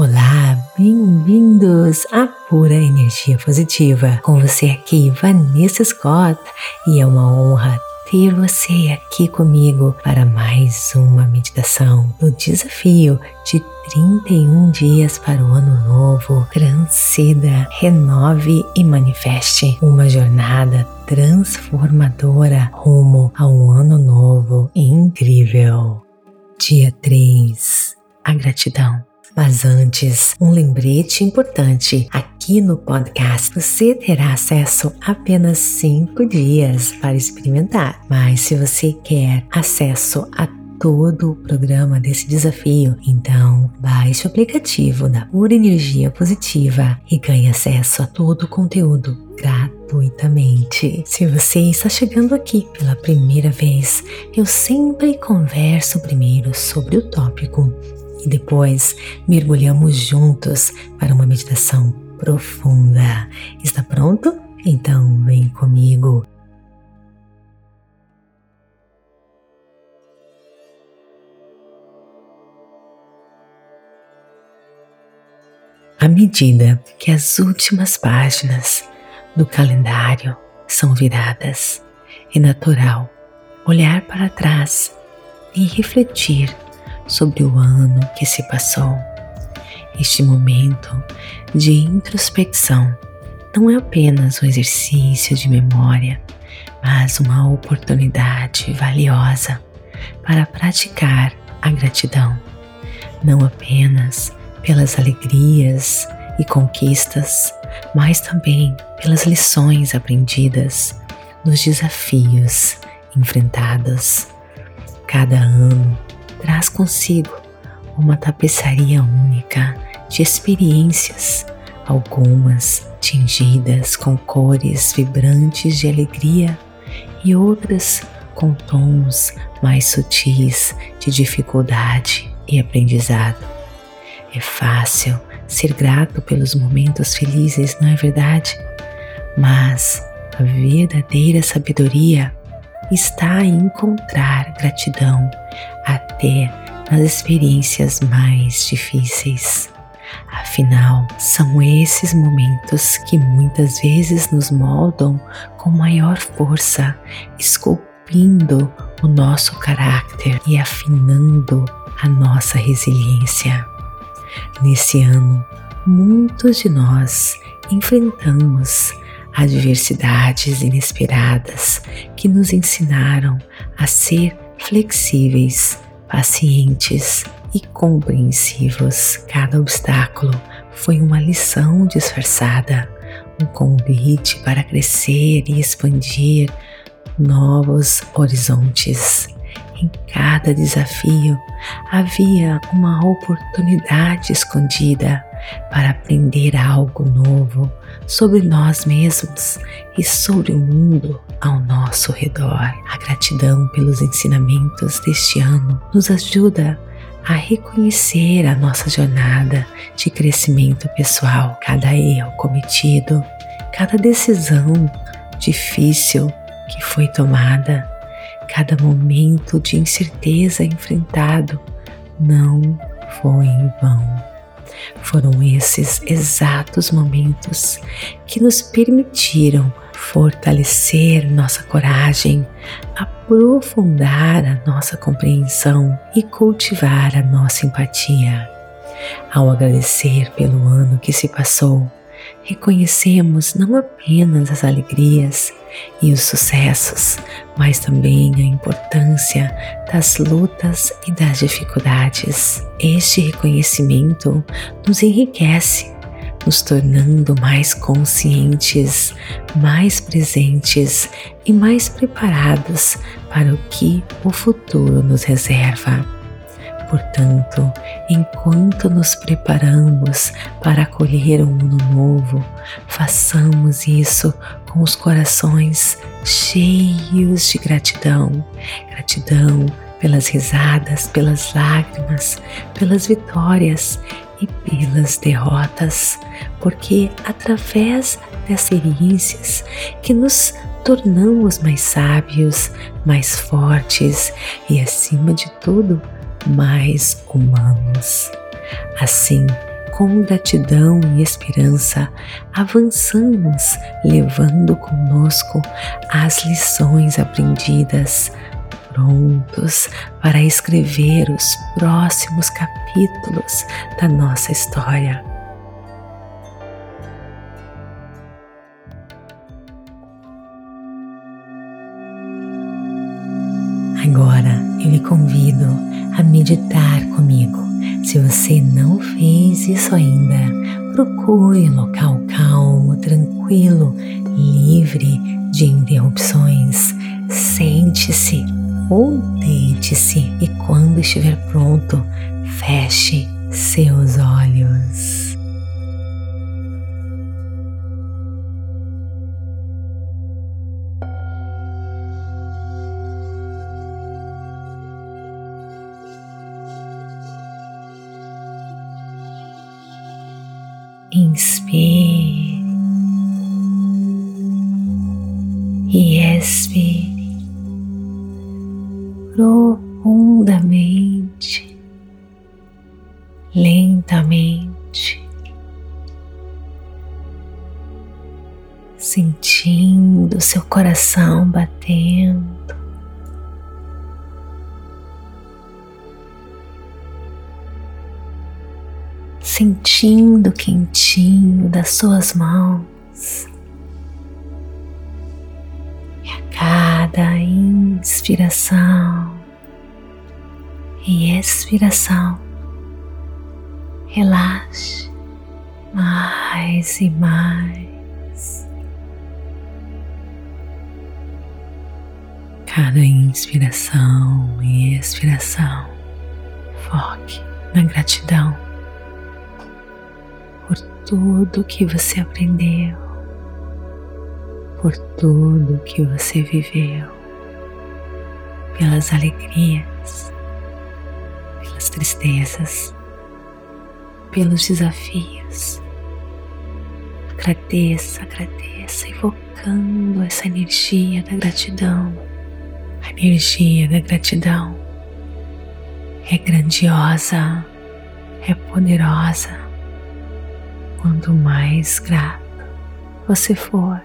Olá, bem-vindos à Pura Energia Positiva. Com você aqui, Vanessa Scott, e é uma honra ter você aqui comigo para mais uma meditação no desafio de 31 dias para o ano novo. Transcida, renove e manifeste uma jornada transformadora rumo a um ano novo incrível. Dia 3. A gratidão. Mas antes, um lembrete importante. Aqui no podcast você terá acesso a apenas 5 dias para experimentar. Mas se você quer acesso a todo o programa desse desafio, então baixe o aplicativo da Pura Energia Positiva e ganhe acesso a todo o conteúdo gratuitamente. Se você está chegando aqui pela primeira vez, eu sempre converso primeiro sobre o tópico e depois mergulhamos juntos para uma meditação profunda. Está pronto? Então vem comigo. À medida que as últimas páginas do calendário são viradas, é natural olhar para trás e refletir sobre o ano que se passou. Este momento de introspecção não é apenas um exercício de memória, mas uma oportunidade valiosa para praticar a gratidão, não apenas pelas alegrias e conquistas, mas também pelas lições aprendidas nos desafios enfrentados. Cada ano traz consigo uma tapeçaria única de experiências, algumas tingidas com cores vibrantes de alegria e outras com tons mais sutis de dificuldade e aprendizado. É fácil ser grato pelos momentos felizes, não é verdade? Mas a verdadeira sabedoria está em encontrar gratidão até nas experiências mais difíceis. Afinal, são esses momentos que muitas vezes nos moldam com maior força, esculpindo o nosso caráter e afinando a nossa resiliência. Nesse ano, muitos de nós enfrentamos adversidades inesperadas que nos ensinaram a ser flexíveis, pacientes e compreensivos. Cada obstáculo foi uma lição disfarçada, um convite para crescer e expandir novos horizontes. Em cada desafio havia uma oportunidade escondida para aprender algo novo sobre nós mesmos e sobre o mundo ao nosso redor. A gratidão pelos ensinamentos deste ano nos ajuda a reconhecer a nossa jornada de crescimento pessoal, cada erro cometido, cada decisão difícil que foi tomada Cada momento de incerteza enfrentado não foi em vão. Foram esses exatos momentos que nos permitiram fortalecer nossa coragem, aprofundar a nossa compreensão e cultivar a nossa empatia. Ao agradecer pelo ano que se passou, reconhecemos não apenas as alegrias e os sucessos, mas também a importância das lutas e das dificuldades. Este reconhecimento nos enriquece, nos tornando mais conscientes, mais presentes e mais preparados para o que o futuro nos reserva. Portanto, enquanto nos preparamos para acolher um ano novo, façamos isso com os corações cheios de gratidão. Gratidão pelas risadas, pelas lágrimas, pelas vitórias e pelas derrotas, porque através dessas experiências que nos tornamos mais sábios, mais fortes e, acima de tudo, mais humanos. Assim, com gratidão e esperança, avançamos, levando conosco as lições aprendidas, prontos para escrever os próximos capítulos da nossa história. Agora eu lhe convido a meditar comigo. Se você não fez isso ainda, procure um local calmo, tranquilo, livre de interrupções. Sente-se ou deite-se e quando estiver pronto, feche seus olhos. inspire e expire profundamente, lentamente, sentindo seu coração batendo. sentindo o quentinho das suas mãos. Cada inspiração e expiração, relaxe mais e mais. Cada inspiração e expiração, foque na gratidão tudo que você aprendeu, por tudo que você viveu, pelas alegrias, pelas tristezas, pelos desafios. Agradeça, agradeça, invocando essa energia da gratidão. A energia da gratidão é grandiosa, é poderosa Quanto mais grato você for,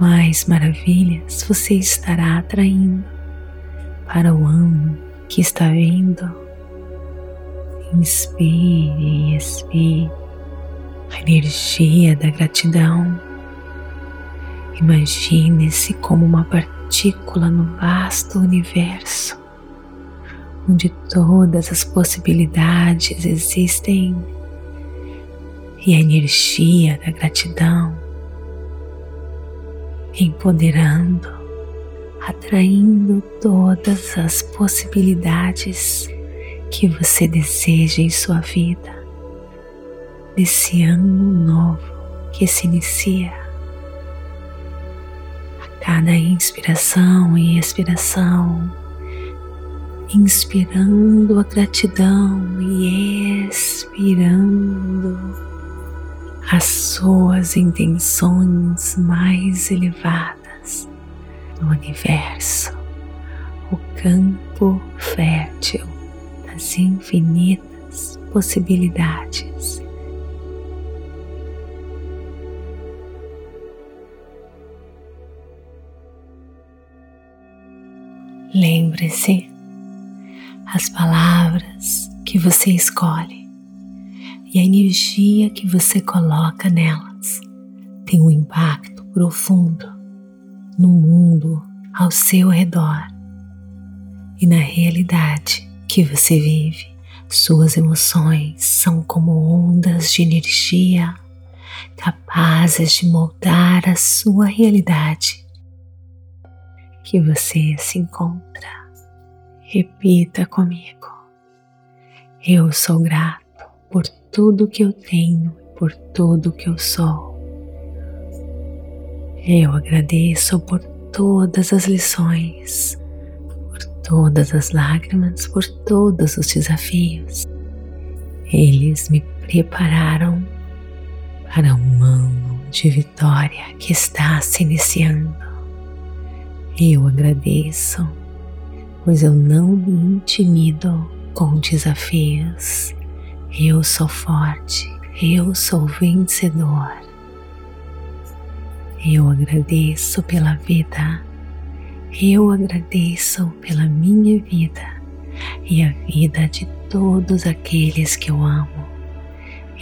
mais maravilhas você estará atraindo para o ano que está vindo. Inspire e expire a energia da gratidão. Imagine-se como uma partícula no vasto universo, onde todas as possibilidades existem e a energia da gratidão, empoderando, atraindo todas as possibilidades que você deseja em sua vida, nesse ano novo que se inicia. A cada inspiração e expiração, inspirando a gratidão e expirando as suas intenções mais elevadas no universo, o campo fértil das infinitas possibilidades. Lembre-se as palavras que você escolhe e a energia que você coloca nelas tem um impacto profundo no mundo ao seu redor e na realidade que você vive. Suas emoções são como ondas de energia capazes de moldar a sua realidade que você se encontra. Repita comigo. Eu sou grato por tudo que eu tenho, por tudo que eu sou. Eu agradeço por todas as lições, por todas as lágrimas, por todos os desafios. Eles me prepararam para um ano de vitória que está se iniciando. Eu agradeço, pois eu não me intimido com desafios Eu sou forte, eu sou vencedor. Eu agradeço pela vida, eu agradeço pela minha vida e a vida de todos aqueles que eu amo.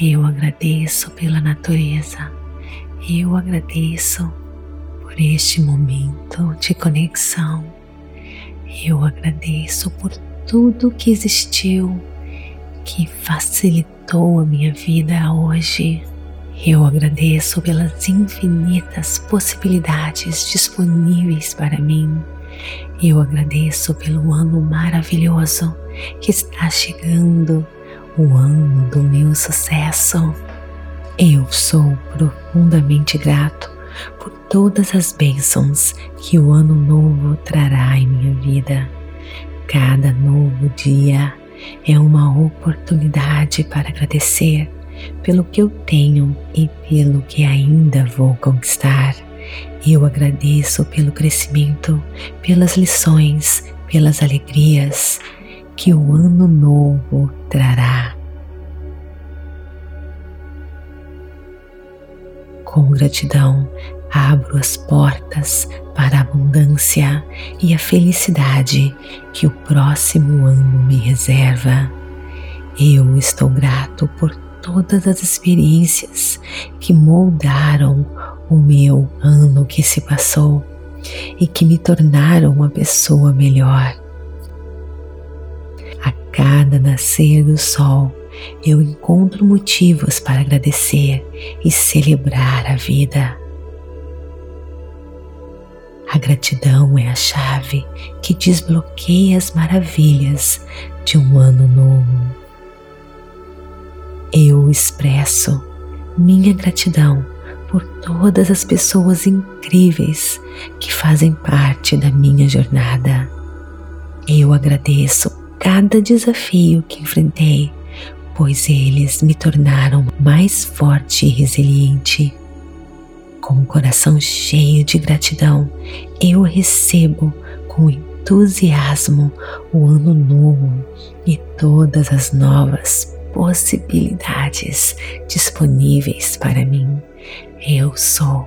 Eu agradeço pela natureza, eu agradeço por este momento de conexão. Eu agradeço por tudo que existiu, que facilitou a minha vida hoje. Eu agradeço pelas infinitas possibilidades disponíveis para mim. Eu agradeço pelo ano maravilhoso que está chegando, o ano do meu sucesso. Eu sou profundamente grato por todas as bênçãos que o ano novo trará em minha vida. Cada novo dia é uma oportunidade para agradecer pelo que eu tenho e pelo que ainda vou conquistar. Eu agradeço pelo crescimento, pelas lições, pelas alegrias que o ano novo trará. Com gratidão, abro as portas para a abundância e a felicidade que o próximo ano me reserva. Eu estou grato por todas as experiências que moldaram o meu ano que se passou e que me tornaram uma pessoa melhor. A cada nascer do sol, eu encontro motivos para agradecer e celebrar a vida. A gratidão é a chave que desbloqueia as maravilhas de um ano novo. Eu expresso minha gratidão por todas as pessoas incríveis que fazem parte da minha jornada. Eu agradeço cada desafio que enfrentei, pois eles me tornaram mais forte e resiliente com o coração cheio de gratidão, eu recebo com entusiasmo o ano novo e todas as novas possibilidades disponíveis para mim. Eu sou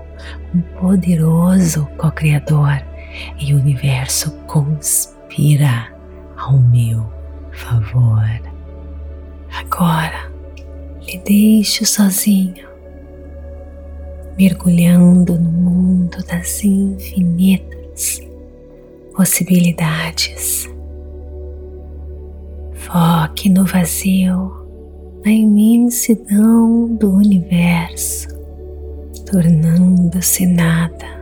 um poderoso co-criador e o universo conspira ao meu favor. Agora lhe deixo sozinho mergulhando no mundo das infinitas possibilidades. Foque no vazio, na imensidão do universo, tornando-se nada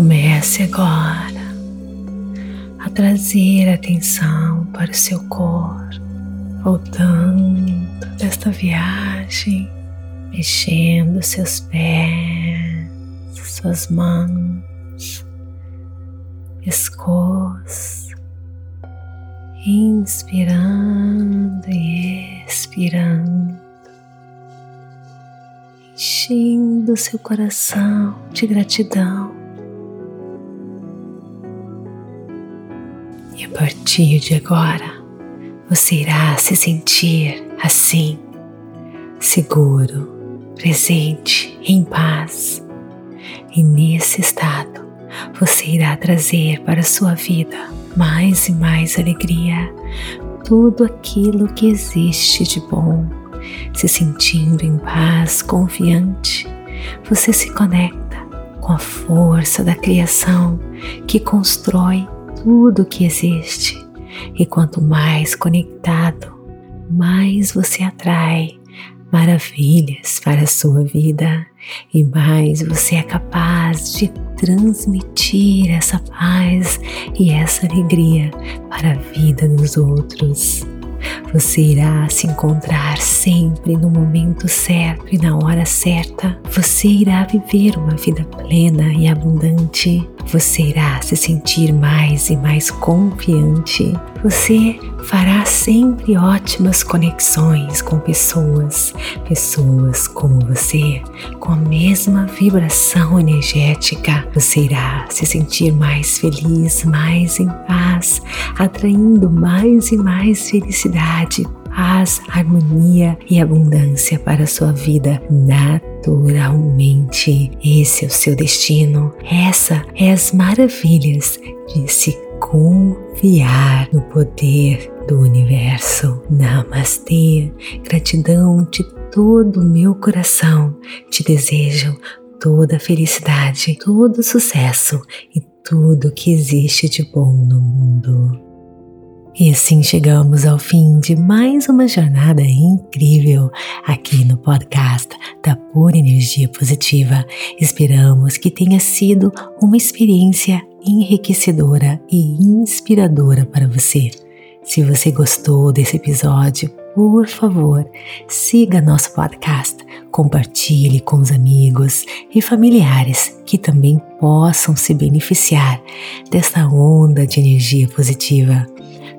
Comece agora a trazer atenção para o seu corpo, voltando desta viagem, mexendo seus pés, suas mãos, pescoço, inspirando e expirando, enchendo seu coração de gratidão. Partir de agora, você irá se sentir assim, seguro, presente, em paz. E nesse estado, você irá trazer para a sua vida mais e mais alegria, tudo aquilo que existe de bom. Se sentindo em paz, confiante, você se conecta com a força da criação que constrói tudo que existe. E quanto mais conectado, mais você atrai maravilhas para a sua vida e mais você é capaz de transmitir essa paz e essa alegria para a vida dos outros. Você irá se encontrar sempre no momento certo e na hora certa. Você irá viver uma vida plena e abundante. Você irá se sentir mais e mais confiante. Você fará sempre ótimas conexões com pessoas, pessoas como você, com a mesma vibração energética. Você irá se sentir mais feliz, mais em paz, atraindo mais e mais felicidade, paz, harmonia e abundância para a sua vida naturalmente. Esse é o seu destino. Essa é as maravilhas de se confiar no poder do universo. Namastê. Gratidão de todo o meu coração. Te desejo toda felicidade, todo sucesso e tudo que existe de bom no mundo. E assim chegamos ao fim de mais uma jornada incrível aqui no podcast da Pura Energia Positiva. Esperamos que tenha sido uma experiência enriquecedora e inspiradora para você. Se você gostou desse episódio, por favor, siga nosso podcast, compartilhe com os amigos e familiares que também possam se beneficiar desta onda de energia positiva.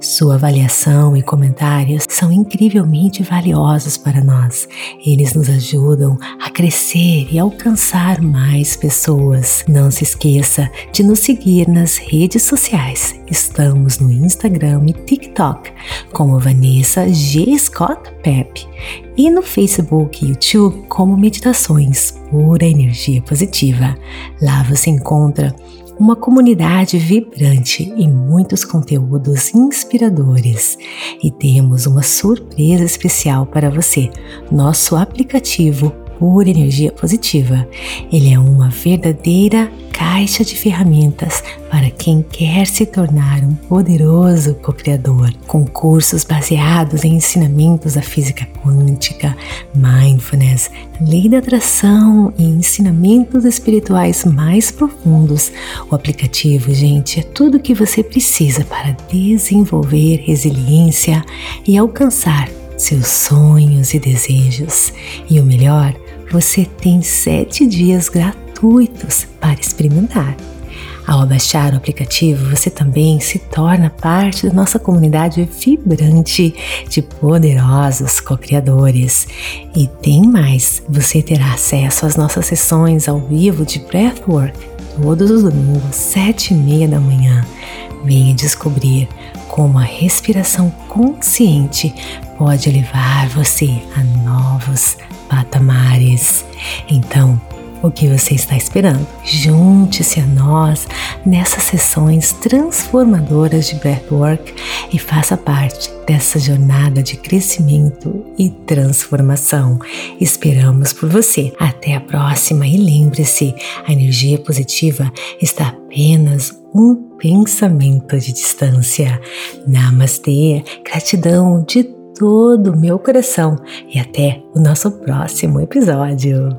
Sua avaliação e comentários são incrivelmente valiosos para nós. Eles nos ajudam a crescer e alcançar mais pessoas. Não se esqueça de nos seguir nas redes sociais. Estamos no Instagram e TikTok como Vanessa G. Scott Pep e no Facebook e YouTube como Meditações Pura Energia Positiva. Lá você encontra uma comunidade vibrante e muitos conteúdos inspiradores. E temos uma surpresa especial para você: nosso aplicativo Pura Energia Positiva. Ele é uma verdadeira caixa de ferramentas para quem quer se tornar um poderoso co-criador, com cursos baseados em ensinamentos da física quântica, mindfulness, lei da atração e ensinamentos espirituais mais profundos. O aplicativo, gente, é tudo o que você precisa para desenvolver resiliência e alcançar seus sonhos e desejos. E o melhor, você tem sete dias gratuitos para experimentar. Ao baixar o aplicativo, você também se torna parte da nossa comunidade vibrante de poderosos co-criadores. E tem mais: você terá acesso às nossas sessões ao vivo de Breathwork todos os domingos, sete e meia da manhã. Venha descobrir como a respiração consciente pode levar você a novos patamares. Então, o que você está esperando? Junte-se a nós nessas sessões transformadoras de Breathwork e faça parte dessa jornada de crescimento e transformação. Esperamos por você. Até a próxima e lembre-se: a energia positiva está apenas um pensamento de distância. Namastê, gratidão de todo o meu coração e até o nosso próximo episódio.